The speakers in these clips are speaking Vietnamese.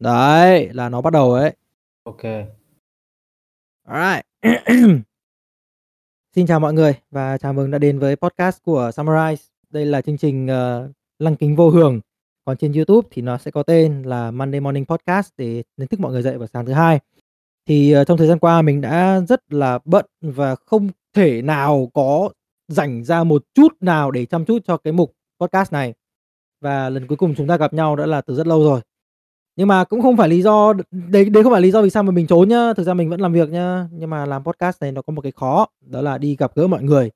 Đấy, là nó bắt đầu ấy. OK. Alright. Xin chào mọi người và chào mừng đã đến với podcast của Summarize. Đây là chương trình, ờ, Lăng Kính Vô Hường, còn trên YouTube thì nó sẽ có tên là Monday Morning Podcast để đánh thức mọi người dậy vào sáng thứ Hai. Thì, ờ, trong thời gian qua mình đã rất là bận và không thể nào có rảnh ra một chút nào để chăm chút cho cái mục podcast này. Và lần cuối cùng chúng ta gặp nhau đã là từ rất lâu rồi. Nhưng mà cũng không phải lý do đấy đấy không phải lý do vì sao mà mình trốn nhá, thực ra mình vẫn làm việc nhá. Nhưng mà làm podcast này nó có một cái khó, đó là đi gặp gỡ mọi người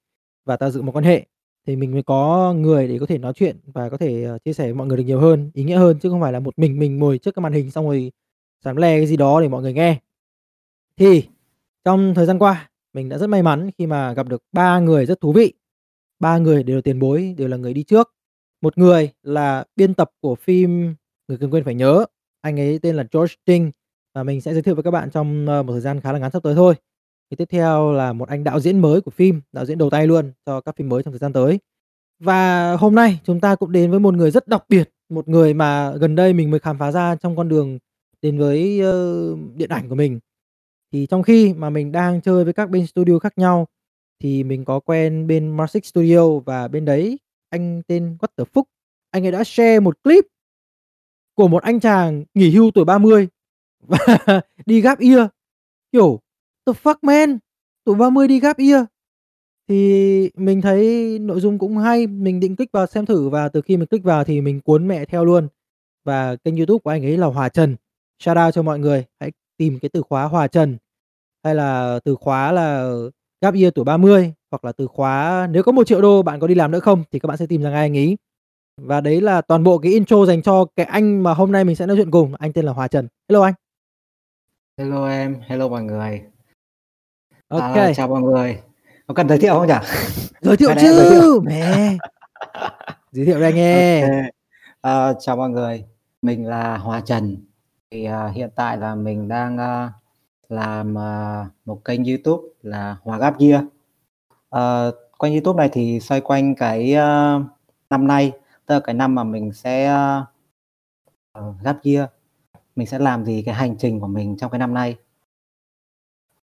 và tạo dựng một quan hệ, thì mình mới có người để có thể nói chuyện và có thể, ờ, chia sẻ với mọi người được nhiều hơn, ý nghĩa hơn, chứ không phải là một mình mình ngồi trước cái màn hình xong rồi dám le cái gì đó để mọi người nghe. Thì trong thời gian qua, mình đã rất may mắn khi mà gặp được ba người rất thú vị. ba người đều là tiền bối, đều là người đi trước. Một người là biên tập của phim Người Cần Quên Phải Nhớ, anh ấy tên là George Ting và mình sẽ giới thiệu với các bạn trong, ờ, một thời gian khá là ngắn sắp tới thôi. Thì tiếp theo là một anh đạo diễn mới của phim, đạo diễn đầu tay luôn cho các phim mới trong thời gian tới. Và hôm nay chúng ta cũng đến với một người rất đặc biệt, một người mà gần đây mình mới khám phá ra trong con đường đến với, ờ, điện ảnh của mình. Thì trong khi mà mình đang chơi với các bên studio khác nhau, thì mình có quen bên Marsic Studio và bên đấy anh tên What the Phúc, anh ấy đã share một clip của một anh chàng nghỉ hưu tuổi 30 và đi gap year. Kiểu, the fuck man, tuổi 30 đi gap year. Thì mình thấy nội dung cũng hay, mình định kích vào xem thử và từ khi mình kích vào thì mình cuốn mẹ theo luôn. Và kênh YouTube của anh ấy là Hòa Trần. Shout out cho mọi người, hãy tìm cái từ khóa Hòa Trần, hay là từ khóa là gap year tuổi 30 hoặc là từ khóa nếu có một triệu đô bạn có đi làm nữa không thì các bạn sẽ tìm ra ngay anh ấy. Và đấy là toàn bộ cái intro dành cho cái anh mà hôm nay mình sẽ nói chuyện cùng, anh tên là Hòa Trần. Hello anh. Hello em, hello mọi người. OK. À, chào mọi người. Có cần giới thiệu không nhỉ? Giới thiệu em giới chứ, thiệu? mẹ. Giới thiệu đây nghe. OK. Ờ, chào mọi người, mình là Hòa Trần. Thì, à, hiện tại là mình đang, a, làm, à, một kênh YouTube là Hòa Gap Year. Ờ, kênh YouTube này thì xoay quanh cái, a, năm nay, tức là cái năm mà mình sẽ, a, ờ, gap year. Mình sẽ làm gì, cái hành trình của mình trong cái năm nay.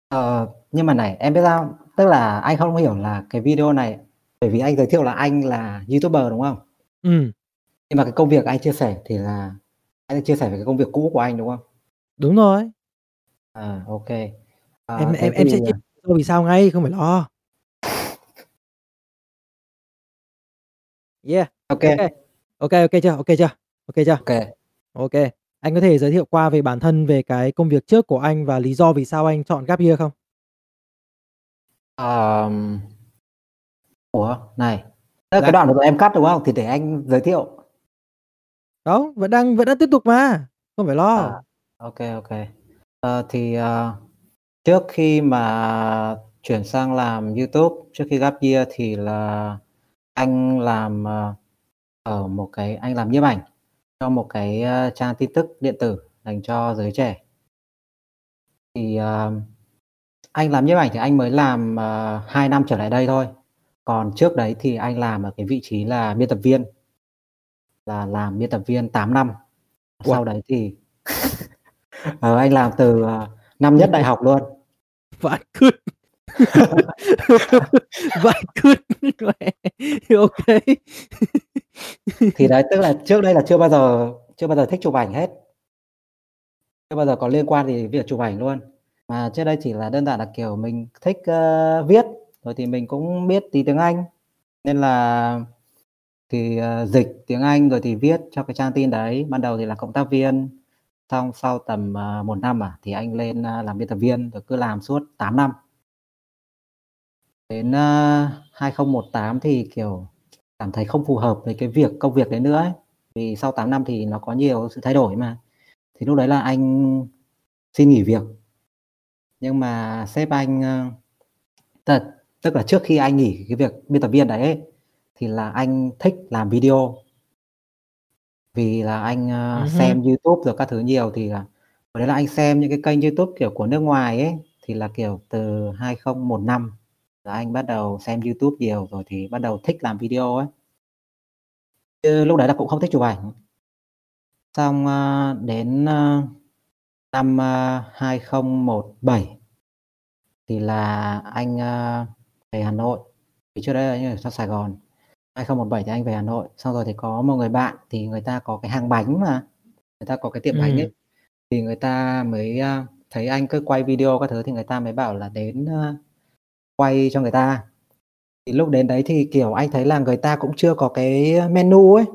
Ờ, nhưng mà này, em biết sao? Tức là anh không hiểu là cái video này bởi vì anh giới thiệu là anh là YouTuber, đúng không? Ừm. Nhưng mà cái công việc anh chia sẻ thì là anh chia sẻ về cái công việc cũ của anh, đúng không? Đúng rồi. À, OK. À, Em em em thì, sẽ chia vì sao ngay, không phải lo. Yeah. OK. OK. OK, OK chưa? OK chưa? OK chưa? OK. OK. Anh có thể giới thiệu qua về bản thân, về cái công việc trước của anh và lý do vì sao anh chọn gap year không? Ờm. Ủa, này, là cái Dạ. đoạn rồi em cắt, đúng không? Thì để anh giới thiệu. Đâu, vẫn đang vẫn đang tiếp tục mà, không phải lo. À, OK, OK. Ờ, thì, ờ, trước khi mà chuyển sang làm YouTube, trước khi gap year thì là anh làm, ờ, ở một cái anh làm nhiếp ảnh cho một cái, a, trang tin tức điện tử dành cho giới trẻ. Thì, ờ, anh làm nhiếp ảnh thì anh mới làm, ờ, 2 năm trở lại đây thôi. Còn trước đấy thì anh làm ở cái vị trí là biên tập viên. Là làm biên tập viên 8 năm. Uầy. Sau đấy thì ờ, anh làm từ, ờ, năm nhất đại học luôn. Vãi cứt. vài cứt. OK. Thì đấy, tức là trước đây là chưa bao giờ chưa bao giờ thích chụp ảnh hết. Chưa bao giờ có liên quan gì việc chụp ảnh luôn. Mà trước đây chỉ là đơn giản là, kiểu, mình thích, uh, viết, rồi thì mình cũng biết tí tiếng Anh, nên là thì, uh, dịch tiếng Anh rồi thì viết cho cái trang tin đấy. Ban đầu thì là cộng tác viên, xong sau tầm, uh, một năm à, thì anh lên, uh, làm biên tập viên, rồi cứ làm suốt 8 năm. Đến, a, 2018 thì, kiểu, cảm thấy không phù hợp với cái việc công việc đấy nữa ấy. Vì sau 8 năm thì nó có nhiều sự thay đổi mà. Thì lúc đấy là anh xin nghỉ việc. Nhưng mà sếp anh, ơ tức là tức là trước khi anh nghỉ cái việc biên tập viên đấy ấy, thì là anh thích làm video. Vì là anh, Ừm hưm. xem YouTube rồi các thứ nhiều thì là đấy là anh xem những cái kênh YouTube, kiểu, của nước ngoài ấy, thì là, kiểu, từ 2015 là anh bắt đầu xem YouTube nhiều rồi thì bắt đầu thích làm video ấy. Chứ lúc đấy là cũng không thích chụp ảnh. Xong, a, đến, a, năm, a, 2017 thì là anh, về Hà Nội, thì trước đấy là anh ở trong Sài Gòn. 2017 thì anh về Hà Nội, xong rồi thì có một người bạn thì người ta có cái hàng bánh mà, người ta có cái tiệm bánh Ừm. ấy, thì người ta mới, thấy anh cứ quay video các thứ thì người ta mới bảo là đến, quay cho người ta. Thì lúc đến đấy thì, kiểu, anh thấy là người ta cũng chưa có cái menu ấy.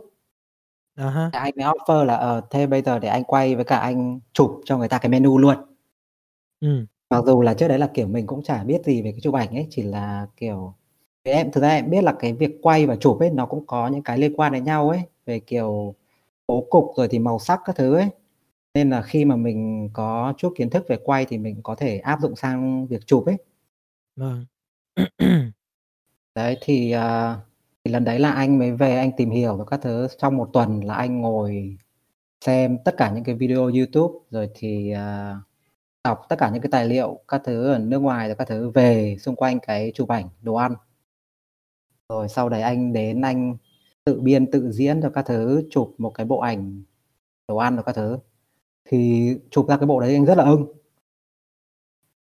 Thì anh mới offer là, ờ, thế bây giờ để anh quay với cả anh chụp cho người ta cái menu luôn. Ừm. Mặc dù là trước đấy là, kiểu, mình cũng chả biết gì về cái chụp ảnh ấy, chỉ là, kiểu thì em thực ra em biết là cái việc quay và chụp ấy, nó cũng có những cái liên quan đến nhau ấy, về, kiểu, bố cục rồi thì màu sắc các thứ ấy. Nên là khi mà mình có chút kiến thức về quay thì mình có thể áp dụng sang việc chụp ấy. Vâng. Đấy, thì, à, thì lần đấy là anh mới về anh tìm hiểu và các thứ, trong 1 tuần là anh ngồi xem tất cả những cái video YouTube, rồi thì, à, đọc tất cả những cái tài liệu các thứ ở nước ngoài rồi các thứ về xung quanh cái chụp ảnh đồ ăn. Rồi sau đấy anh đến anh tự biên tự diễn rồi các thứ, chụp một cái bộ ảnh đồ ăn rồi các thứ. Thì chụp ra cái bộ đấy anh rất là ưng.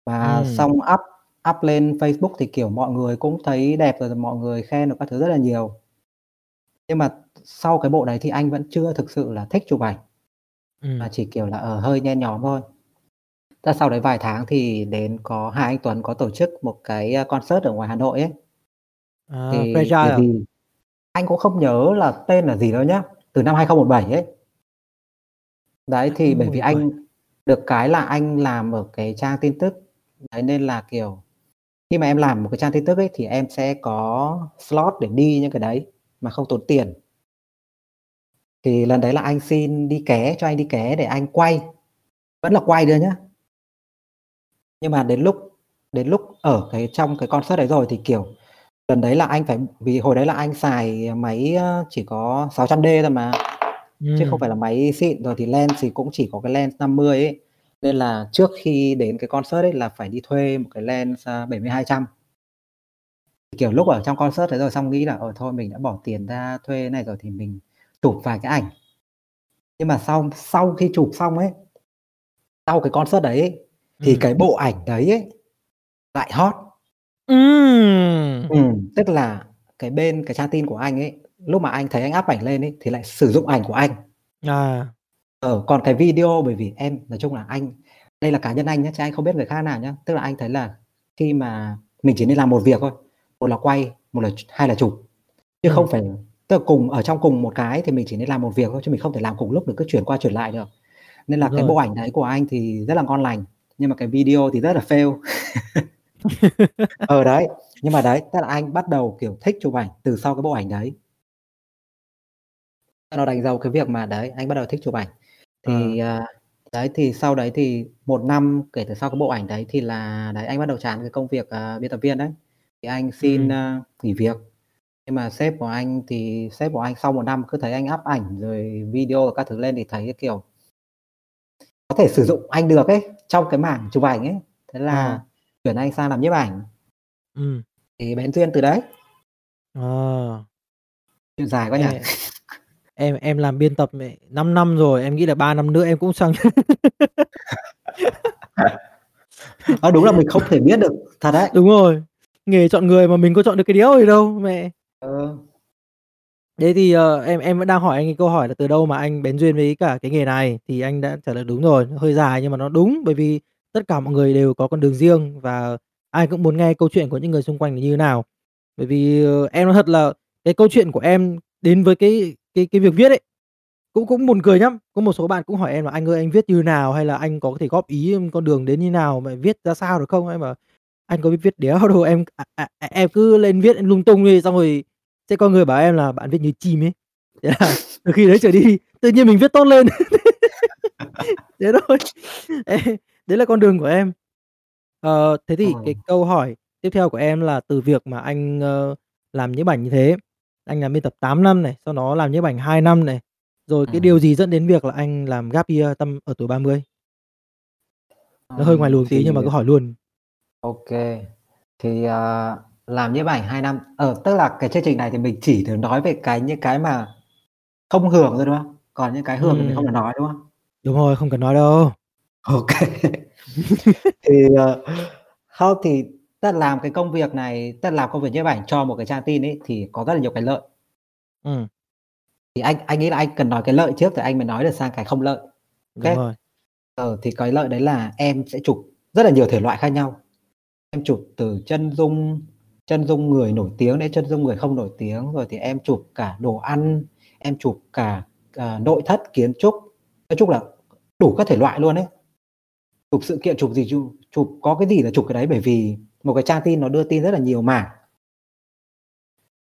Và Ừm. xong up up lên Facebook thì, kiểu, mọi người cũng thấy đẹp rồi mọi người khen rồi các thứ rất là nhiều. Nhưng mà sau cái bộ đấy thì anh vẫn chưa thực sự là thích chụp ảnh. Ừm. Mà chỉ, kiểu là, ờ, hơi nhen nhóm thôi. Thế sau đấy vài tháng thì đến có hai anh Tuấn có tổ chức một cái, a, concert ở ngoài Hà Nội ấy. À, Thì Fragile à? vì anh cũng không nhớ là tên là gì đâu nhá, từ năm 2017 ấy. Đấy, thì bởi vì 2017. anh được cái là anh làm ở cái trang tin tức, đấy, nên là, kiểu, khi mà em làm một cái trang tin tức ấy thì em sẽ có slot để đi những cái đấy mà không tốn tiền. Thì lần đấy là anh xin đi ké, cho anh đi ké để anh quay, vẫn là quay thôi nhá. Nhưng mà đến lúc đến lúc ở cái trong cái concert đấy rồi thì, kiểu, lần đấy là anh phải vì hồi đấy là anh xài máy, chỉ có 600D thôi mà, chứ không phải là máy xịn, rồi thì lens thì cũng chỉ có cái lens 50 ấy. Nên là trước khi đến cái concert ấy là phải đi thuê một cái lens, a, 70-200. Kiểu, lúc ở trong concert thế rồi xong nghĩ là, ờ, thôi mình đã bỏ tiền ra thuê này rồi thì mình chụp vài cái ảnh. Nhưng mà sau sau khi chụp xong ấy, sau cái concert đấy ấy, thì Ừm. cái bộ ảnh đấy ấy lại hot. Ừm! Ừm, tức là cái bên cái trang tin của anh ấy, lúc mà anh thấy anh up ảnh lên ấy thì lại sử dụng ảnh của anh. À. Ờ, còn cái video bởi vì em nói chung là anh đây là cá nhân anh nhá, chứ anh không biết người khác nào nhá. Tức là anh thấy là khi mà mình chỉ nên làm một việc thôi, một là quay, một là hai là chụp, chứ Ừm. không phải tức là cùng ở trong cùng một cái thì mình chỉ nên làm một việc thôi, chứ mình không thể làm cùng lúc được, cứ chuyển qua chuyển lại được. Nên là Đúng cái rồi. bộ ảnh đấy của anh thì rất là ngon lành, nhưng mà cái video thì rất là fail. Ờ, đấy, nhưng mà đấy, tức là anh bắt đầu, kiểu, thích chụp ảnh từ sau cái bộ ảnh đấy. Nó đánh dấu cái việc mà đấy, anh bắt đầu thích chụp ảnh. Ờ. Thì, à, đấy, thì sau đấy thì 1 năm kể từ sau cái bộ ảnh đấy thì là đấy, anh bắt đầu chán cái công việc, à, biên tập viên đấy, thì anh xin, Ừm. a, nghỉ việc. Nhưng mà sếp của anh thì sếp của anh sau 1 năm cứ thấy anh up ảnh rồi video rồi các thứ lên thì thấy, kiểu có thể sử dụng anh được ấy, trong cái mảng chụp ảnh ấy, thế là tuyển anh sang làm nhiếp ảnh. Ừm. Thì bén duyên từ đấy. Ờ. Chuyện dài quá nhỉ? Em em làm biên tập mẹ 5 năm rồi, em nghĩ là 3 năm nữa em cũng sang Ơ, đúng là mình không thể biết được, thật đấy. Đúng rồi, nghề chọn người mà mình có chọn được cái đéo gì đâu, mẹ. Ờ. Thế thì, ờ, em em vẫn đang hỏi anh cái câu hỏi là từ đâu mà anh bén duyên với cả cái nghề này, thì anh đã trả lời đúng rồi, hơi dài nhưng mà nó đúng, bởi vì tất cả mọi người đều có con đường riêng và ai cũng muốn nghe câu chuyện của những người xung quanh là như thế nào. Bởi vì, ờ, em nói thật là cái câu chuyện của em đến với cái cái cái việc viết ấy, cũng cũng buồn cười nhá. Có một số bạn cũng hỏi em là "Anh ơi, anh viết như nào? Hay là anh có thể góp ý con đường đến như nào? Mà viết ra sao được không?" Em bảo: "Anh có biết viết đéo đâu, em à, à, à, em cứ lên viết lung tung đi, xong rồi sẽ có người bảo em là bạn viết như chim ấy." Thế là từ khi đấy trở đi, tự nhiên mình viết tốt lên. Thế thôi. Đấy là con đường của em. Ờ, thế thì Ờ. cái câu hỏi tiếp theo của em là từ việc mà anh, ơ, làm nhiếp ảnh như thế, anh làm biên tập 8 năm này, sau đó làm nhiếp ảnh 2 năm này, rồi cái Ừm. điều gì dẫn đến việc là anh làm gap year tăm ở tuổi 30? Nó hơi ngoài Ừm, luồng tí nhưng thì mà cứ hỏi luôn. Kê. Thì, ờ, làm nhiếp ảnh 2 năm, ờ, tức là cái chương trình này thì mình chỉ được nói về cái những cái mà thông thường thôi, đúng không? còn những cái hưởng thì mình không Ừm. cần nói, đúng không? Đúng rồi, không cần nói đâu. OK. Thì, ờ, không thì là làm cái công việc này, là làm công việc nhiếp ảnh cho một cái trang tin ấy thì có rất là nhiều cái lợi. Ừm. Thì anh anh nghĩ là anh cần nói cái lợi trước rồi anh mới nói được sang cái không lợi. Đúng OK. rồi. Ờ, thì cái lợi đấy là em sẽ chụp rất là nhiều thể loại khác nhau. Em chụp từ chân dung chân dung người nổi tiếng đến chân dung người không nổi tiếng, rồi thì em chụp cả đồ ăn, em chụp cả, ờ, nội thất, kiến trúc, nói chung là đủ các thể loại luôn ấy. Chụp sự kiện, chụp gì chụp chụp có cái gì là chụp cái đấy, bởi vì một cái trang tin nó đưa tin rất là nhiều mảng.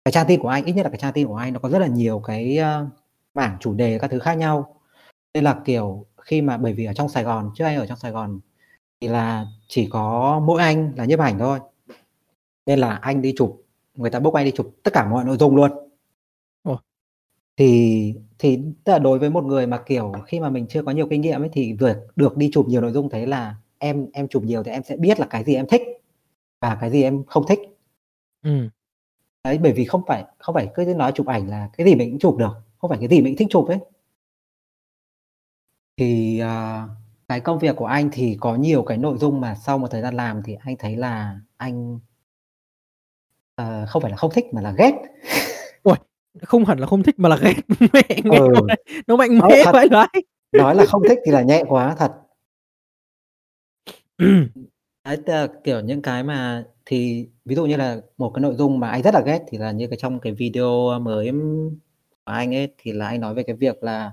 Cái trang tin của anh, ít nhất là cái trang tin của anh nó có rất là nhiều cái, ơ, mảng chủ đề các thứ khác nhau. Nên là, kiểu, khi mà bởi vì ở trong Sài Gòn, trước anh ở trong Sài Gòn thì là chỉ có mỗi anh là nhiếp ảnh thôi. Nên là anh đi chụp, người ta book anh đi chụp tất cả mọi nội dung luôn. Ồ. Thì thì tức là đối với một người mà, kiểu, khi mà mình chưa có nhiều kinh nghiệm ấy, thì việc được đi chụp nhiều nội dung thế là em em chụp nhiều thì em sẽ biết là cái gì em thích và cái gì em không thích. Ừm. Đấy, bởi vì không phải không phải cứ nói chụp ảnh là cái gì mình cũng chụp được, không phải cái gì mình thích chụp ấy. Thì, ờ, cái công việc của anh thì có nhiều cái nội dung mà sau một thời gian làm thì anh thấy là anh ờ, không phải là không thích mà là ghét. Uầy, không hẳn là không thích mà là ghét. Mẹ, nghe Ừ. nó mạnh Nói mẽ vãi đái. Nói là không thích thì là nhẹ quá, thật. Đấy, tức là, kiểu, những cái mà thì ví dụ như là một cái nội dung mà anh rất là ghét thì là như cái trong cái video mới của anh ấy, thì là anh nói về cái việc là,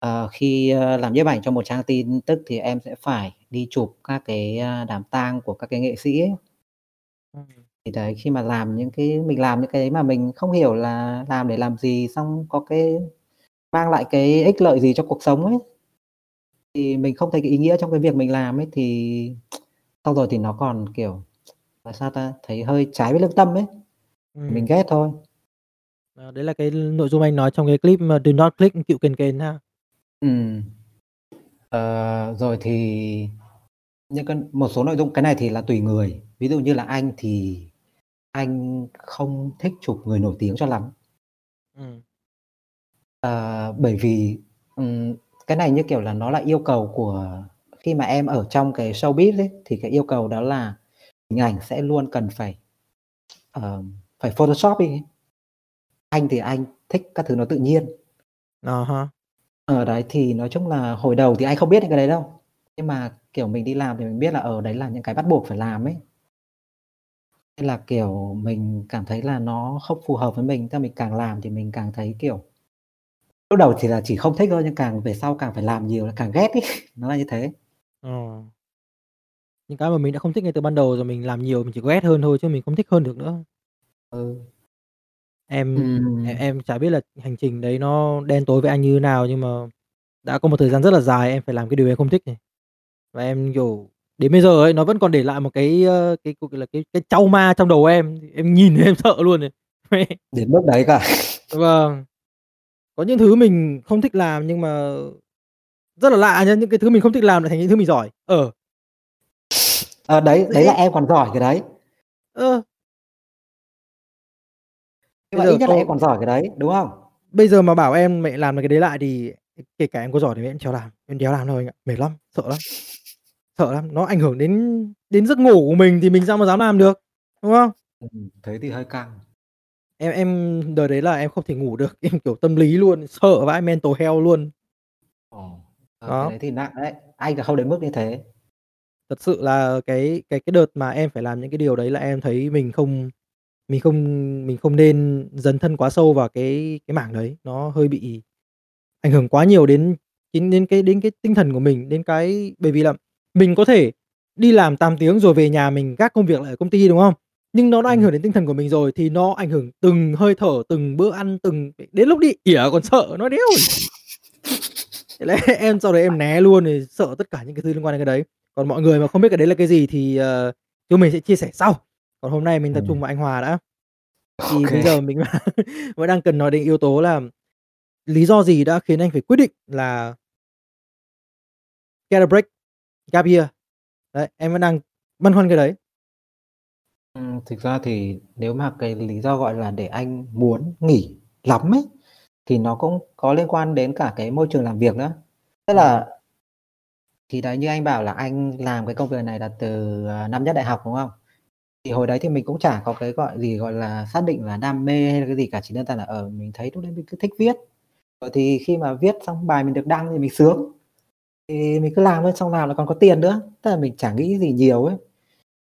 ờ, khi, ơ, làm nhiếp ảnh cho một trang tin tức thì em sẽ phải đi chụp các cái, a, đám tang của các cái nghệ sĩ ấy. Ừm. Thì đấy, khi mà làm những cái mình làm những cái đấy mà mình không hiểu là làm để làm gì, xong có cái mang lại cái ích lợi gì cho cuộc sống ấy. Thì mình không thấy cái ý nghĩa trong cái việc mình làm ấy, thì xong rồi thì nó còn, kiểu, là sao ta, thấy hơi trái với lương tâm ấy. Mình Ừm. ghét thôi. Ờ, đấy là cái nội dung anh nói trong cái clip mà "Do not click" Cựu Kền Kền ha. Ừm. Ờ, rồi thì những cái một số nội dung cái này thì là tùy người. Ví dụ như là anh thì anh không thích chụp người nổi tiếng cho lắm. Ừm. Ờ, bởi vì, ừm, cái này, như kiểu là, nó là yêu cầu của khi mà em ở trong cái showbiz ấy, thì cái yêu cầu đó là hình ảnh sẽ luôn cần phải, ờ, phải photoshop đi ấy. Anh thì anh thích các thứ nó tự nhiên. À ha. Ờ, đấy, thì nói chung là hồi đầu thì anh không biết những cái đấy đâu. Nhưng mà, kiểu, mình đi làm thì mình biết là, ờ, đấy là những cái bắt buộc phải làm ấy. Nên là, kiểu, mình cảm thấy là nó không phù hợp với mình, là mình càng làm thì mình càng thấy, kiểu lúc đầu thì là chỉ không thích thôi, nhưng càng về sau càng phải làm nhiều là càng ghét ấy, nó là như thế. Ờ. Những cái mà mình đã không thích ngay từ ban đầu rồi mình làm nhiều mình chỉ ghét hơn thôi chứ mình không thích hơn được nữa. Ừ. Em em Ừm. em chả biết là hành trình đấy nó đen tối với anh như thế nào, nhưng mà đã có một thời gian rất là dài em phải làm cái điều em không thích này. Và em, kiểu, đến bây giờ ấy, nó vẫn còn để lại một cái, ơ, cái, gọi là, cái cái trauma trong đầu em, em nhìn em sợ luôn này. Đến mức đấy cơ à? Vâng. Có những thứ mình không thích làm nhưng mà rất là lạ nha, những cái thứ mình không thích làm lại thành những thứ mình giỏi. Ờ. Ờ, đấy, đấy là em còn giỏi cái đấy. Ơ. Nhưng mà giờ ít nhất là em còn giỏi cái đấy, đúng không? Bây giờ mà bảo em mẹ làm được cái đấy lại thì kể cả em có giỏi thì em cũng chả làm, em đéo làm đâu anh ạ, mệt lắm, sợ lắm. Sợ lắm, nó ảnh hưởng đến đến giấc ngủ của mình thì mình sao mà dám làm được, đúng không? Ừm, thế thì hơi căng. Em em đợt đấy là em không thể ngủ được, em, kiểu, tâm lý luôn, sợ vãi mental health luôn. Ồ, ờ, cái Đó. đấy thì nặng đấy, anh là không đến mức như thế. Thật sự là cái cái cái đợt mà em phải làm những cái điều đấy là em thấy mình không mình không mình không nên dấn thân quá sâu vào cái cái mảng đấy, nó hơi bị ảnh hưởng quá nhiều đến đến đến cái đến cái tinh thần của mình, đến cái bởi vì là mình có thể đi làm 8 tiếng rồi về nhà mình gác công việc lại ở công ty, đúng không? Nhưng nó đã ảnh Ừm. hưởng đến tinh thần của mình rồi thì nó ảnh hưởng từng hơi thở, từng bữa ăn, từng đến lúc đi ỉa còn sợ nói đéo. Thế là em sau đấy em né luôn rồi, sợ tất cả những cái thứ liên quan đến cái đấy. Còn mọi người mà không biết cái đấy là cái gì thì, ờ, chúng mình sẽ chia sẻ sau. Còn hôm nay mình tập trung Ừm. vào anh Hòa đã. Thì bây kê. giờ mình vẫn đang cần nói đến yếu tố là lý do gì đã khiến anh phải quyết định là get a break, gap year. Đấy, em vẫn đang băn khoăn cái đấy. Ừm, thực ra thì nếu mà cái lý do, gọi là, để anh muốn nghỉ lắm ấy, thì nó cũng có liên quan đến cả cái môi trường làm việc nữa. Tức là thì đấy như anh bảo là anh làm cái công việc này là từ ờ, năm nhất đại học đúng không? Thì hồi đấy thì mình cũng chả có cái gọi gì gọi là xác định là đam mê hay là cái gì cả chỉ đơn giản là ở ờ, mình thấy lúc đấy mình cứ thích viết. Rồi thì khi mà viết xong bài mình được đăng thì mình sướng. Thì mình cứ làm thôi xong làm là còn có tiền nữa. Tức là mình chẳng nghĩ gì nhiều ấy.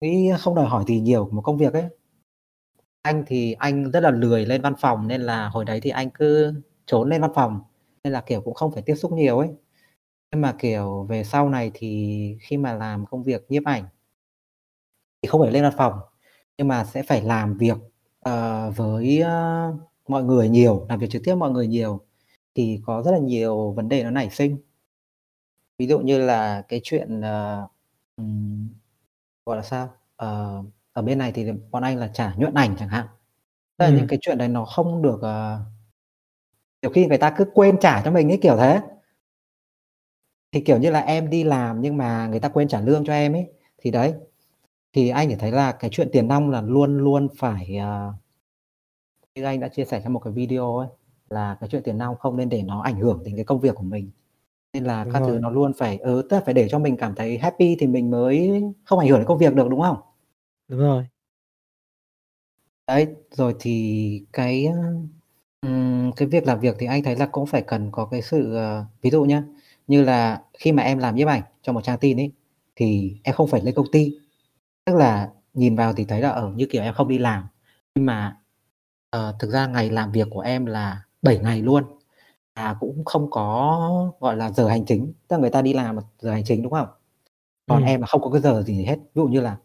Nghĩ không đòi hỏi gì nhiều một công việc ấy. Anh thì anh rất là lười lên văn phòng nên là hồi đấy thì anh cứ trốn lên văn phòng nên là kiểu cũng không phải tiếp xúc nhiều ấy. Nhưng mà, kiểu, về sau này thì khi mà làm công việc nhiếp ảnh thì không phải lên văn phòng, nhưng mà sẽ phải làm việc, uh, với, uh, mọi người nhiều, làm việc trực tiếp mọi người nhiều, thì có rất là nhiều vấn đề nó nảy sinh. Ví dụ như là cái chuyện, uh, um, gọi là sao? uh, ở bên này thì bọn anh là trả nhuận ảnh chẳng hạn. Tức là những Ừm. cái chuyện đấy nó không được, nhiều khi người ta cứ quên trả cho mình ấy, kiểu thế. Thì, kiểu như là, em đi làm nhưng mà người ta quên trả lương cho em ấy, thì đấy, thì anh chỉ thấy là cái chuyện tiền nong là luôn luôn phải, ờ như anh đã chia sẻ trong một cái video ấy, là cái chuyện tiền nong không nên để nó ảnh hưởng đến cái công việc của mình. Nên là Đúng các thứ rồi. nó luôn phải ừ, tức là phải để cho mình cảm thấy happy thì mình mới không ảnh hưởng đến công việc được, đúng không? Đúng rồi. Đấy, rồi thì cái, ừm, cái việc làm việc thì anh thấy là cũng phải cần có cái sự, ờ ví dụ nhá, như là khi mà em làm nhiếp ảnh cho một trang tin ấy, thì em không phải lên công ty. Tức là nhìn vào thì thấy là, ờ, như kiểu em không đi làm, nhưng mà, ờ, thực ra ngày làm việc của em là 7 ngày luôn, và cũng không có, gọi là, giờ hành chính, tức là người ta đi làm là giờ hành chính, đúng không? Còn Ừm. em là không có cái giờ gì hết. Ví dụ như là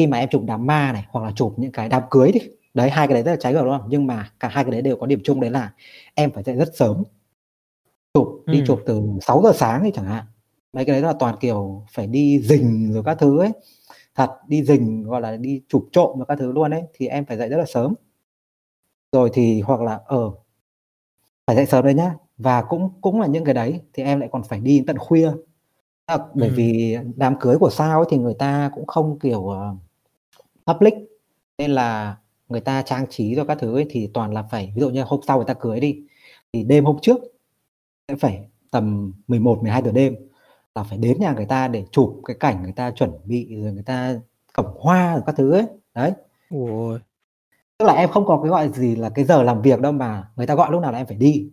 khi mà em chụp đám ma này, hoặc là chụp những cái đám cưới đi, đấy, hai cái đấy rất là trái ngược, đúng không? Nhưng mà cả hai cái đấy đều có điểm chung đấy là em phải dậy rất sớm. Chụp, đi Ừm. chụp từ 6:00 sáng đi chẳng hạn. Mấy cái đấy là toàn, kiểu, phải đi rình rồi các thứ ấy, thật, đi rình, gọi là, đi chụp trộm rồi các thứ luôn ấy, thì em phải dậy rất là sớm. Rồi thì hoặc là, ờ phải dậy sớm đấy nhá, và cũng cũng là những cái đấy thì em lại còn phải đi tận khuya. À, bởi Ừm. vì đám cưới của sao ấy thì người ta cũng không, kiểu, ờ, public, nên là người ta trang trí rồi các thứ ấy thì toàn là phải ví dụ như hôm sau người ta cưới đi, thì đêm hôm trước sẽ phải tầm 11:00-12:00 đêm là phải đến nhà người ta để chụp cái cảnh người ta chuẩn bị, rồi người ta cầm hoa rồi các thứ ấy, đấy. Ôi! Tức là em không có cái, gọi gì là, cái giờ làm việc đâu mà người ta gọi lúc nào là em phải đi.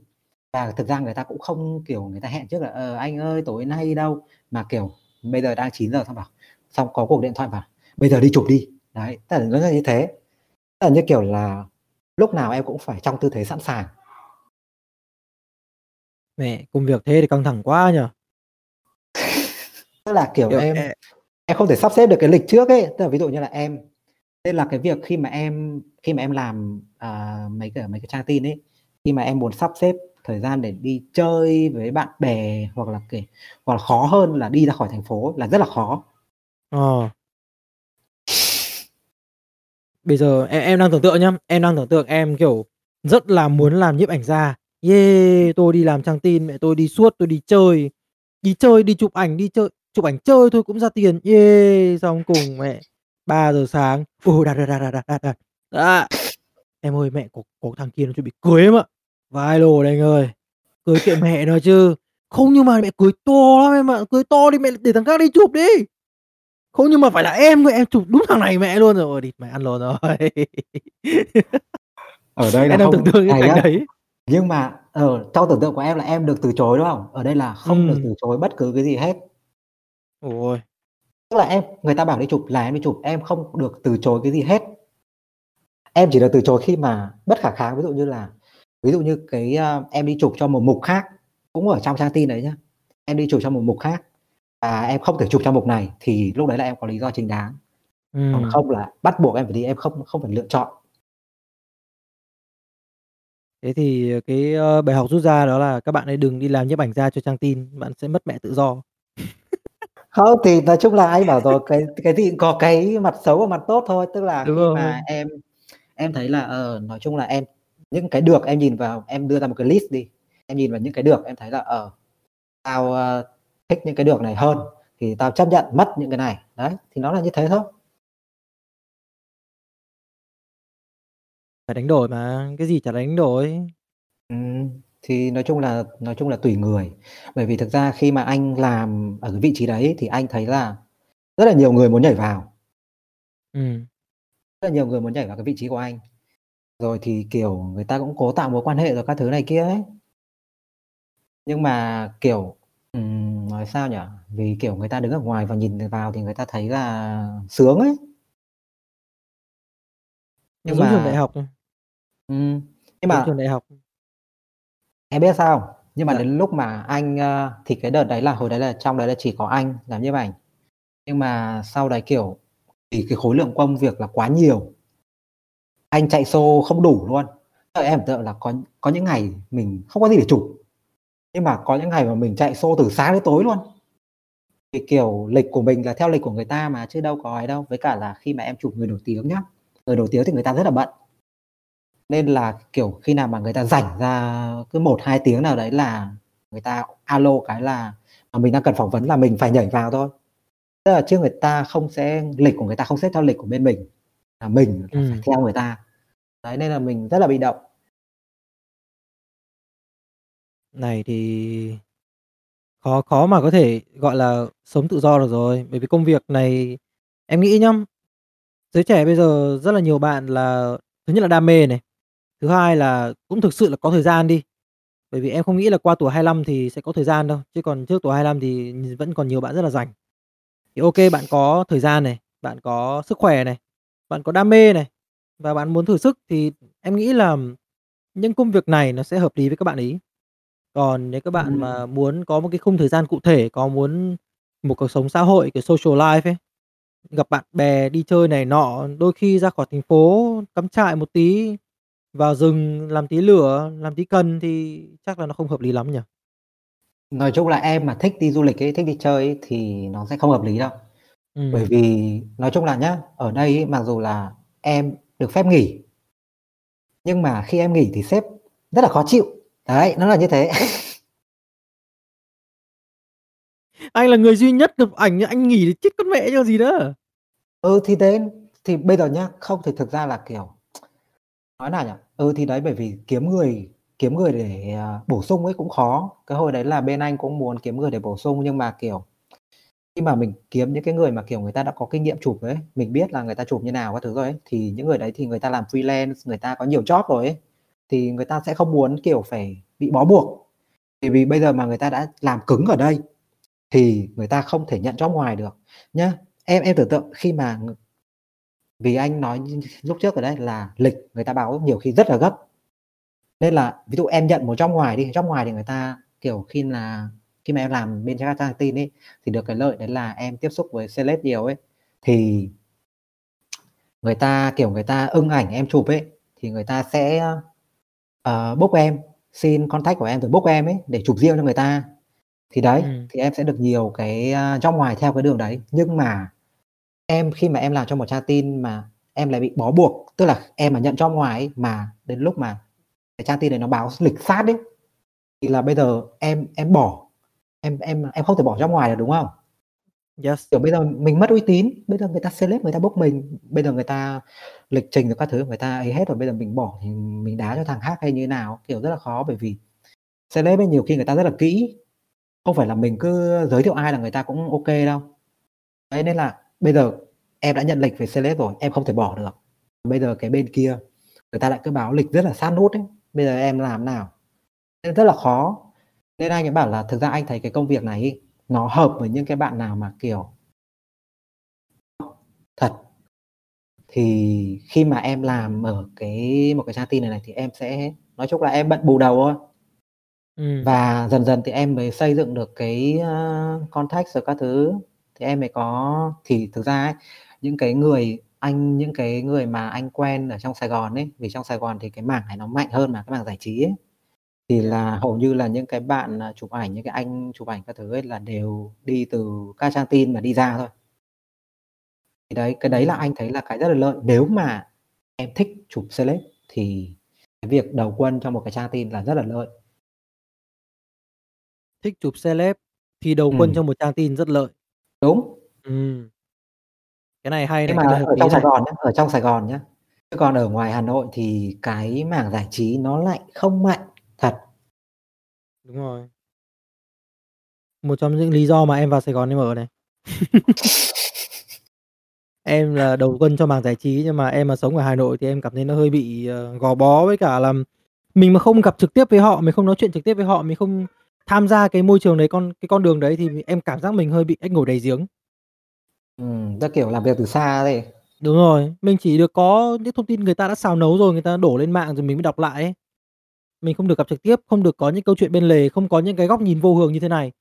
Và thực ra người ta cũng không, kiểu, người ta hẹn trước là "Ờ, anh ơi tối nay đâu?" Mà, kiểu, bây giờ đang 9:00 xong bảo xong có cuộc điện thoại bảo "Bây giờ đi chụp đi." Đấy, tức là nó là như thế. Tức là như kiểu là lúc nào em cũng phải trong tư thế sẵn sàng. Mẹ, công việc thế thì căng thẳng quá nhỉ? Tức là, kiểu, Kiểu, em e em không thể sắp xếp được cái lịch trước ấy, tức là ví dụ như là em nên là cái việc khi mà em khi mà em làm, à, mấy cái mấy cái trang tin ấy, khi mà em muốn sắp xếp thời gian để đi chơi với bạn bè hoặc là kể hoặc là khó hơn là đi ra khỏi thành phố là rất là khó. Ờ. Bây giờ em em đang tưởng tượng nhá, em đang tưởng tượng em, kiểu, rất là muốn làm nhiếp ảnh gia. Yeah, tôi đi làm trang tin, mẹ tôi đi suốt, tôi đi chơi, đi chơi, đi chụp ảnh, đi chơi chụp ảnh chơi thôi cũng ra tiền. Yeah, xong cùng mẹ 3:00 sáng, ồ đạt đạt đạt đạt đạt đạt à. Dạ. Em ơi, mẹ có có thằng kia nó chuẩn bị cưới em ạ. vai lồ đây anh ơi, cưới kệ mẹ nó chứ. Không nhưng mà mẹ cưới to lắm em ạ, cưới to thì mẹ để thằng khác đi chụp đi. Không nhưng mà phải là em cơ, em chụp đúng thằng này mẹ luôn rồi, địt mẹ ăn lồn rồi. Ở đây là Em đang tưởng không tượng cái cảnh đấy. nhưng mà, ờ, trong tưởng tượng của em là em được từ chối, đúng không? Ở đây là không được Ừm. từ chối bất cứ cái gì hết. Ôi. Tức là em người ta bảo đi chụp là em đi chụp, em không được từ chối cái gì hết. Em chỉ được từ chối khi mà bất khả kháng, ví dụ như là ví dụ như cái, a, em đi chụp cho một mục khác, cũng ở trong trang tin đấy nhá, em đi chụp cho một mục khác và em không thể chụp trong mục này thì lúc đấy là em có lý do chính đáng. Còn Ừm. không là bắt buộc em phải đi, em không không phải lựa chọn. Thế thì, ờ, cái, ơ, bài học rút ra đó là các bạn ấy đừng đi làm nhiếp ảnh gia cho trang tin, bạn sẽ mất mẹ tự do. Không, thì nói chung là anh bảo rồi, cái cái gì có cái mặt xấu và mặt tốt thôi. Tức là Đúng khi mà rồi. em em thấy là, ờ, nói chung là em những cái được em nhìn vào em đưa ra một cái list đi, em nhìn vào những cái được em thấy là, ờ, tao, ơ, thích những cái được này hơn thì tao chấp nhận mất những cái này. Đấy, thì nó là như thế thôi. Phải đánh đổi mà, cái gì chả đánh đổi. Ừm, thì nói chung là nói chung là tùy người. Bởi vì thực ra khi mà anh làm ở cái vị trí đấy thì anh thấy là rất là nhiều người muốn nhảy vào. Ừm. Rất là nhiều người muốn nhảy vào cái vị trí của anh. Rồi thì, kiểu, người ta cũng cố tạo mối quan hệ rồi các thứ này kia ấy. Nhưng mà, kiểu, ừm, nói sao nhỉ? Vì, kiểu, người ta đứng ở ngoài và nhìn vào thì người ta thấy là sướng ấy. Nó Nhưng giống trường đại mà học. Ừm, nhưng Giống trường mà đại học. Em biết sao không? Nhưng mà Dạ. đến lúc mà anh, ơ thì cái đợt đấy là hồi đấy là trong đấy là chỉ có anh làm nhiếp ảnh. Nhưng mà sau đấy, kiểu, vì cái khối lượng công việc là quá nhiều. Anh chạy show không đủ luôn. Tức là em tưởng tượng là có có những ngày mình không có gì để chụp, nhưng mà có những ngày mà mình chạy show từ sáng đến tối luôn. Thì, kiểu, lịch của mình là theo lịch của người ta mà chứ đâu có ấy đâu. Với cả là khi mà em chụp người nổi tiếng nhá, người nổi tiếng thì người ta rất là bận. Nên là, kiểu, khi nào mà người ta rảnh ra cứ 1-2 tiếng nào đấy là người ta alo cái là, à, mình đang cần phỏng vấn là mình phải nhảy vào thôi. Tức là chứ người ta không sẽ lịch của người ta không xếp theo lịch của bên mình, là mình là phải theo người ta. Đấy, nên là mình rất là bị động. Này thì khó khó mà có thể, gọi là, sống tự do được rồi. Bởi vì công việc này em nghĩ nhá, giới trẻ bây giờ rất là nhiều bạn là thứ nhất là đam mê này, thứ hai là cũng thực sự là có thời gian đi. Bởi vì em không nghĩ là qua tuổi 25 thì sẽ có thời gian đâu, chứ còn trước tuổi 25 thì vẫn còn nhiều bạn rất là rảnh. Thì ô kê, bạn có thời gian này, bạn có sức khỏe này, bạn có đam mê này, và bạn muốn thử sức thì em nghĩ là những công việc này nó sẽ hợp lý với các bạn ấy. Còn nếu các bạn Ừm. mà muốn có một cái khung thời gian cụ thể, có muốn một cuộc sống xã hội, kiểu, social life ấy, gặp bạn bè, đi chơi này nọ, đôi khi ra khỏi thành phố, cắm trại một tí, vào rừng làm tí lửa, làm tí cần thì chắc là nó không hợp lý lắm nhỉ? Nói chung là em mà thích đi du lịch ấy, thích đi chơi ấy thì nó sẽ không hợp lý đâu. Bởi Ừm. vì nói chung là nhá, ở đây ấy, mặc dù là em được phép nghỉ nhưng mà khi em nghỉ thì sếp rất là khó chịu. Đấy, nó là như thế. Anh là người duy nhất chụp ảnh anh nghỉ thì chết con mẹ còn gì nữa. Ừ, thì đấy, thì bây giờ nhá, không thì thực ra là, kiểu, nói nào nhỉ? Ừ, thì đấy, bởi vì kiếm người kiếm người để, à, bổ sung ấy cũng khó. Cái hồi đấy là bên anh cũng muốn kiếm người để bổ sung nhưng mà, kiểu, khi mà mình kiếm những cái người mà, kiểu, người ta đã có kinh nghiệm chụp ấy, mình biết là người ta chụp như nào các thứ rồi ấy, thì những người đấy thì người ta làm freelance, người ta có nhiều job rồi ấy, thì người ta sẽ không muốn, kiểu, phải bị bó buộc. Bởi vì bây giờ mà người ta đã làm cứng ở đây thì người ta không thể nhận job ngoài được. Nhá, em em tưởng tượng khi mà vì anh nói lúc trước ở đây là lịch người ta báo nhiều khi rất là gấp. Nên là ví dụ em nhận một job ngoài đi, job ngoài thì người ta, kiểu, khi là khi mà em làm bên các trang tin ấy, thì được cái lợi đấy là em tiếp xúc với celeb nhiều ấy, thì người ta, kiểu, người ta ưng ảnh em chụp ấy, thì người ta sẽ, ờ, book em, xin contact của em rồi book em ấy, để chụp riêng cho người ta. Thì đấy, Ừm. thì em sẽ được nhiều cái, a, job ngoài theo cái đường đấy. Nhưng mà em khi mà em làm cho một trang tin mà em lại bị bó buộc, tức là em mà nhận job ngoài ấy, mà đến lúc mà cái trang tin đấy nó báo lịch sát ấy, thì là bây giờ em em bỏ, em em em không thể bỏ job ngoài được, đúng không? Yes. Kiểu, bây giờ mình mất uy tín, bây giờ người ta celeb người ta book mình, bây giờ người ta lịch trình rồi các thứ người ta ấy hết rồi, bây giờ mình bỏ thì mình đá cho thằng khác hay như thế nào, kiểu, rất là khó. Bởi vì celeb ấy nhiều khi người ta rất là kỹ, không phải là mình cứ giới thiệu ai là người ta cũng ok đâu. Đấy, nên là bây giờ em đã nhận lịch về celeb rồi, em không thể bỏ được. Bây giờ cái bên kia người ta lại cứ báo lịch rất là sát nút ấy, bây giờ em làm nào? Nên rất là khó. Nên anh ấy bảo là thực ra anh thấy cái công việc này ý, nó hợp với những cái bạn nào mà, kiểu thật. Thì khi mà em làm ở cái một cái trang tin này này thì em sẽ nói chung là em bận bù đầu thôi. Ừm. Và dần dần thì em mới xây dựng được cái, a, contact rồi các thứ, thì em mới có thì thực ra ấy, những cái người anh những cái người mà anh quen ở trong Sài Gòn ấy, vì trong Sài Gòn thì cái mảng này nó mạnh hơn mà, cái mảng giải trí ấy, thì là hầu như là những cái bạn, à, chụp ảnh, những cái anh chụp ảnh các thứ ấy là đều đi từ các trang tin mà đi ra thôi. Thì đấy, cái đấy là anh thấy là cái rất là lợi. Nếu mà em thích chụp celeb thì cái việc đầu quân cho một cái trang tin là rất là lợi. Thích chụp celeb thì đầu quân Ừm. cho một trang tin rất lợi. Đúng. Ừm. Cái này hay Nhưng mà ở trong Sài này. Gòn nhá, ở trong Sài Gòn nhá, chứ còn ở ngoài Hà Nội thì cái mảng giải trí nó lại không mạnh. Đúng rồi. Một trong những lý do mà em vào Sài Gòn em ở này. Em là đầu quân cho mảng giải trí, nhưng mà em mà sống ở Hà Nội thì em cảm thấy nó hơi bị, ờ, gò bó với cả là mình mà không gặp trực tiếp với họ, mình không nói chuyện trực tiếp với họ, mình không tham gia cái môi trường đấy, con cái con đường đấy thì em cảm giác mình hơi bị ếch ngồi đầy giếng. Ừm, theo kiểu làm việc từ xa ấy. Đúng rồi, mình chỉ được có những thông tin người ta đã xào nấu rồi, người ta đổ lên mạng rồi mình mới đọc lại ấy. Mình không được gặp trực tiếp, không được có những câu chuyện bên lề, không có những cái góc nhìn vô hường như thế này,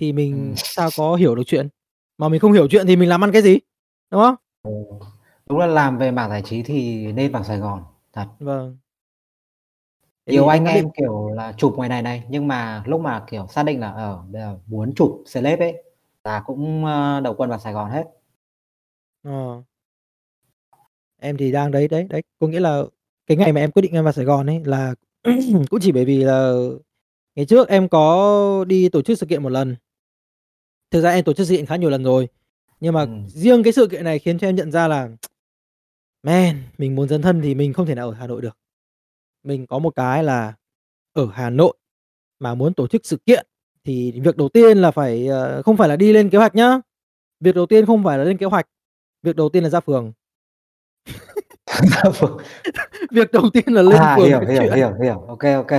thì mình Ừm. sao có hiểu được chuyện. Mà mình không hiểu chuyện thì mình làm ăn cái gì, đúng không? Ồ, đúng là làm về mảng giải trí thì nên vào Sài Gòn, thật. Vâng. Thế Nhiều em anh đã định em, kiểu là, chụp ngoài này này, nhưng mà lúc mà, kiểu, xác định là, ờ, bây giờ muốn chụp celeb ấy, là cũng, ơ, đầu quân vào Sài Gòn hết. Ờ. Em thì đang đấy, đấy, đấy, có nghĩa là cái ngày mà em quyết định em vào Sài Gòn ấy là cũng chỉ bởi vì là ngày trước em có đi tổ chức sự kiện một lần. Thực ra em tổ chức sự kiện khá nhiều lần rồi, nhưng mà Ừm. riêng cái sự kiện này khiến cho em nhận ra là man, mình muốn dấn thân thì mình không thể nào ở Hà Nội được. Mình có một cái là ở Hà Nội mà muốn tổ chức sự kiện thì việc đầu tiên là phải, ờ, không phải là đi lên kế hoạch nhá. Việc đầu tiên không phải là lên kế hoạch, việc đầu tiên là ra phường. Việc đầu tiên là lên À, phường hiểu, hiểu, chuyện. hiểu, hiểu. Kê.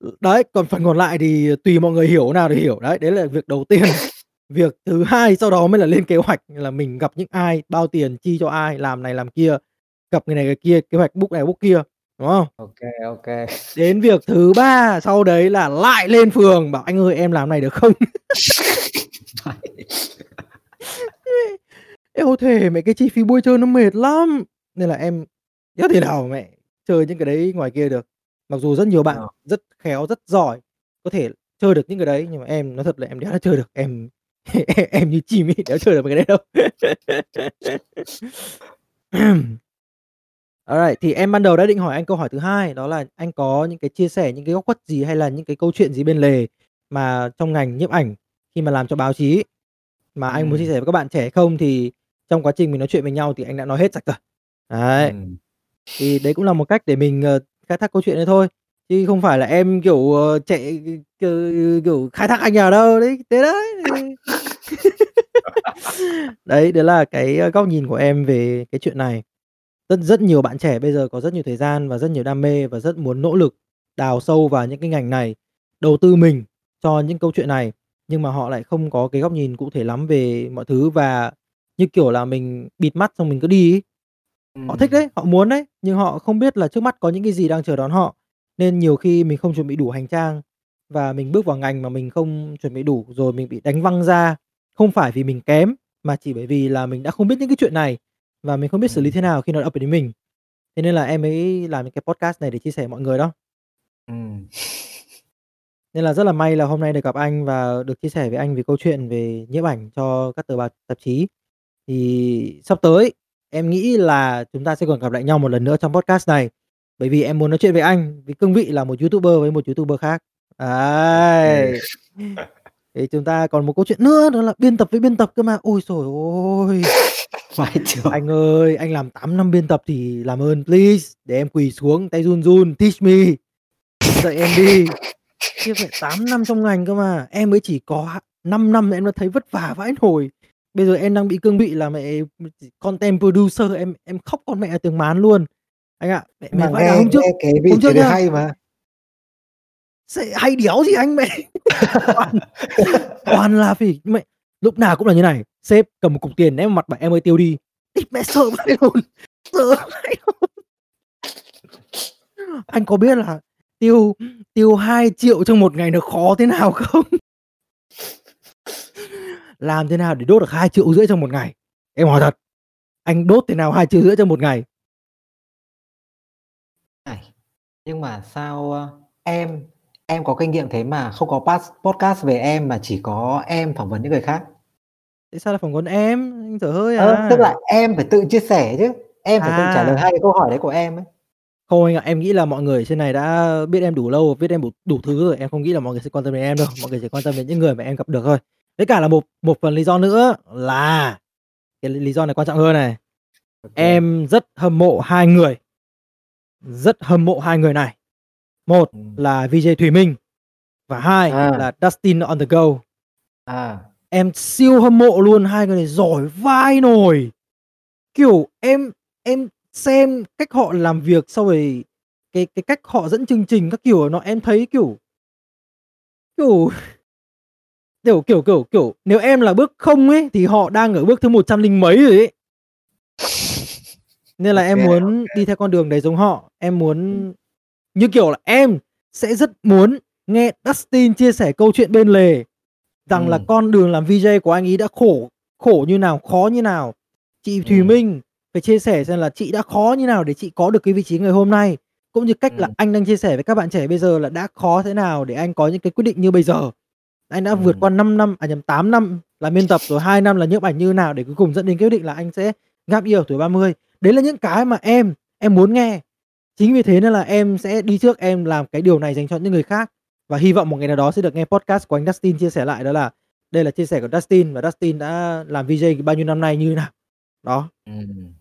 Ừ, đấy, còn phần còn lại thì tùy mọi người hiểu nào thì hiểu. Đấy, đấy là việc đầu tiên. Việc thứ hai sau đó mới là lên kế hoạch là mình gặp những ai, bao tiền chi cho ai, làm này làm kia, gặp người này người kia, kế hoạch book này book kia, đúng không? Ô kê. Đến việc thứ ba sau đấy là lại lên phường bảo: "Anh ơi, em làm này được không?" Eo thề mẹ cái chi phí bôi trơn nó mệt lắm, nên là em đéo thể nào mẹ chơi những cái đấy ngoài kia được. Mặc dù rất nhiều bạn Ờ. rất khéo, rất giỏi, có thể chơi được những cái đấy, nhưng mà em nói thật là em đéo chơi được, em em em như chim ấy, đéo chơi được mấy cái đấy đâu. Alright, thì em ban đầu đã định hỏi anh câu hỏi thứ hai, đó là anh có những cái chia sẻ, những cái góc khuất gì hay là những cái câu chuyện gì bên lề mà trong ngành nhiếp ảnh khi mà làm cho báo chí mà anh muốn chia Ừm. sẻ với các bạn trẻ không? Thì trong quá trình mình nói chuyện với nhau thì anh đã nói hết sạch rồi. Đấy. Ừm. Thì đấy cũng là một cách để mình, ờ, khai thác câu chuyện đấy thôi, chứ không phải là em, kiểu, ờ, chạy, kiểu kiểu, khai thác anh nào đâu, đấy, thế đấy. Đấy, đấy là cái, ơ, góc nhìn của em về cái chuyện này. Rất rất nhiều bạn trẻ bây giờ có rất nhiều thời gian và rất nhiều đam mê và rất muốn nỗ lực đào sâu vào những cái ngành này, đầu tư mình cho những câu chuyện này, nhưng mà họ lại không có cái góc nhìn cụ thể lắm về mọi thứ và, như kiểu là, mình bịt mắt xong mình cứ đi ấy. Họ thích Ừm. đấy, họ muốn đấy, nhưng họ không biết là trước mắt có những cái gì đang chờ đón họ. Nên nhiều khi mình không chuẩn bị đủ hành trang và mình bước vào ngành mà mình không chuẩn bị đủ, rồi mình bị đánh văng ra, không phải vì mình kém, mà chỉ bởi vì là mình đã không biết những cái chuyện này và mình không biết xử lý Ừm. thế nào khi nó ập đến mình. Thế nên là em mới làm những cái podcast này để chia sẻ mọi người đó. Ừm. Nên là rất là may là hôm nay được gặp anh và được chia sẻ với anh về câu chuyện về nhiếp ảnh cho các tờ báo tạp chí. Thì sắp tới em nghĩ là chúng ta sẽ còn gặp lại nhau một lần nữa trong podcast này, bởi vì em muốn nói chuyện với anh với cương vị là một YouTuber với một YouTuber khác. Đấy. Thì chúng ta còn một câu chuyện nữa đó là biên tập với biên tập cơ mà. Ôi! Vãi chưởng. Anh ơi, anh làm 8 năm biên tập thì làm ơn please, để em quỳ xuống, tay run run, teach me. Dạy em đi. Chứ phải 8 năm trong ngành cơ mà, em mới chỉ có h 5 năm mà em đã thấy vất vả vãi nồi. Bây giờ em đang bị cương vị là mẹ content producer, em em khóc con mẹ ở tường mán luôn. Anh ạ, mẹ cả nghe hôm trước nghe cái vị hôm trước nhá hay mà. Sẽ hay đéo gì anh mẹ. Toàn toàn là phỉ mẹ lúc nào cũng là như này, sếp cầm một cục tiền ném vào mặt bảo: "Em ơi tiêu đi." Địt mẹ sợ vãi lồn, sợ vãi lồn. Anh có biết là tiêu tiêu 2.000.000 trong một ngày nó khó thế nào không? Làm thế nào để đốt được 2.500.000 trong một ngày? Em hỏi thật, anh đốt thế nào 2.500.000 trong một ngày? Này, nhưng mà sao, ơ, em em có kinh nghiệm thế mà không có podcast về em mà chỉ có em phỏng vấn những người khác? Tại sao lại phỏng vấn em? Anh dở hơi Ơ, tức à. là em phải tự chia sẻ chứ, em phải tự trả lời À. hai cái câu hỏi đấy của em ấy. Không anh ạ, em nghĩ là mọi người trên này đã biết em đủ lâu, biết em đủ đủ thứ rồi, em không nghĩ là mọi người sẽ quan tâm đến em đâu, mọi người chỉ quan tâm đến những người mà em gặp được thôi. Với cả là một một phần lý do nữa là cái lý do này quan trọng hơn này, kê. em rất hâm mộ 2 người. Rất hâm mộ 2 người này. Một Ừm. là VJ Thùy Minh, và hai À. là Dustin on the go. À. Em siêu hâm mộ luôn hai người này giỏi vai nồi. Kiểu em em xem cách họ làm việc sau rồi cái cái cách họ dẫn chương trình các kiểu nó em thấy kiểu kiểu kiểu kiểu kiểu kiểu nếu em là bước không ấy thì họ đang ở bước thứ một trăm linh mấy rồi ấy. Nên là em Ok, muốn đi theo con đường đấy giống họ. Em muốn như kiểu là em sẽ rất muốn nghe Dustin chia sẻ câu chuyện bên lề rằng là Ừm. con đường làm VJ của anh ấy đã khổ khổ như nào, khó như nào. Chị Thùy Ừm. Minh phải chia sẻ xem là chị đã khó như nào để chị có được cái vị trí ngày hôm nay cũng như cách là Ừm. anh đang chia sẻ với các bạn trẻ bây giờ là đã khó thế nào để anh có những cái quyết định như bây giờ. Anh đã vượt Ừm. qua 5 năm à nhầm 8 năm làm biên tập rồi 2 năm là nhiếp ảnh như nào để cuối cùng dẫn đến quyết định là anh sẽ year ở tuổi 30. Đấy là những cái mà em em muốn nghe. Chính vì thế nên là em sẽ đi trước em làm cái điều này dành cho những người khác và hy vọng một ngày nào đó sẽ được nghe podcast của anh Dustin chia sẻ lại đó là đây là chia sẻ của Dustin và Dustin đã làm VJ bao nhiêu năm nay như nào. Đó. Ừm.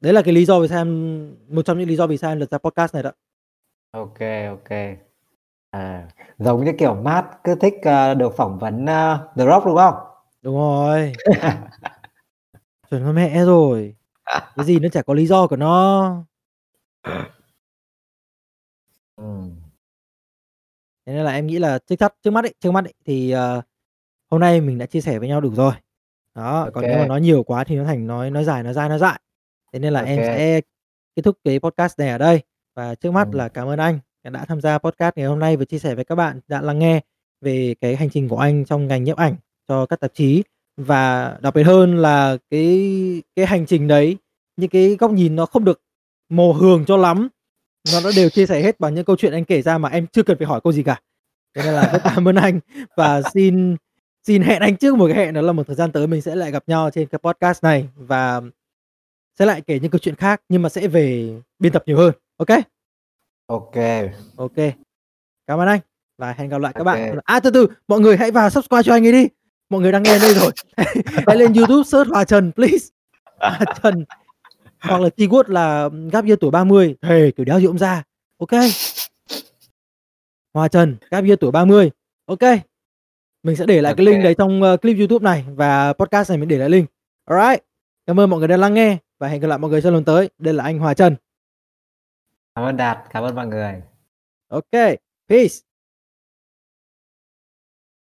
Đấy là cái lý do vì sao em một trong những lý do vì sao em lật ra podcast này đó. Ok, ok. À, giống như kiểu Matt cứ thích, ờ, được phỏng vấn, ơ, The Rock, đúng không? Đúng rồi. Chuẩn con mẹ rồi. Cái gì nó chả có lý do của nó. Ừm. Thế nên là em nghĩ là trước chắc trước mắt ấy, trước mắt ấy thì, ờ, hôm nay mình đã chia sẻ với nhau đủ rồi. Đó, còn nếu mà nói nhiều quá thì nó thành nói nói dài, nói dai, nói dại. Thế nên là em Ok. sẽ kết thúc cái podcast này ở đây. Và trước mắt Ừm. là cảm ơn anh đã tham gia podcast ngày hôm nay và chia sẻ với các bạn đã lắng nghe về cái hành trình của anh trong ngành nhiếp ảnh cho các tạp chí. Và đặc biệt hơn là cái cái hành trình đấy, những cái góc nhìn nó không được mồ hường cho lắm, nó đã đều chia sẻ hết bằng những câu chuyện anh kể ra mà em chưa cần phải hỏi câu gì cả. Thế nên là rất cảm ơn anh và xin xin hẹn anh trước một cái hẹn đó là một thời gian tới mình sẽ lại gặp nhau trên cái podcast này và sẽ lại kể những câu chuyện khác nhưng mà sẽ về biên tập nhiều hơn. OK? Ok. OK. Cảm ơn anh và hẹn gặp lại các bạn. Ok. À, từ từ, mọi người hãy vào subscribe cho anh ấy đi. Mọi người đang nghe đây rồi. Hãy lên YouTube search Hòa Trần please. Hòa Trần hoặc là keyword là gap year tuổi 30, thề kiểu đéo gì cũng ra. OK. Hòa Trần, gap year tuổi 30. OK. Mình sẽ để lại cái link đấy trong, ơ, clip YouTube này và podcast này mình để lại link. Alright. Cảm ơn mọi người đã lắng nghe và hẹn gặp lại mọi người trong lần tới. Đây là anh Hòa Trần. Cảm ơn Đạt, cảm ơn mọi người. OK. Peace.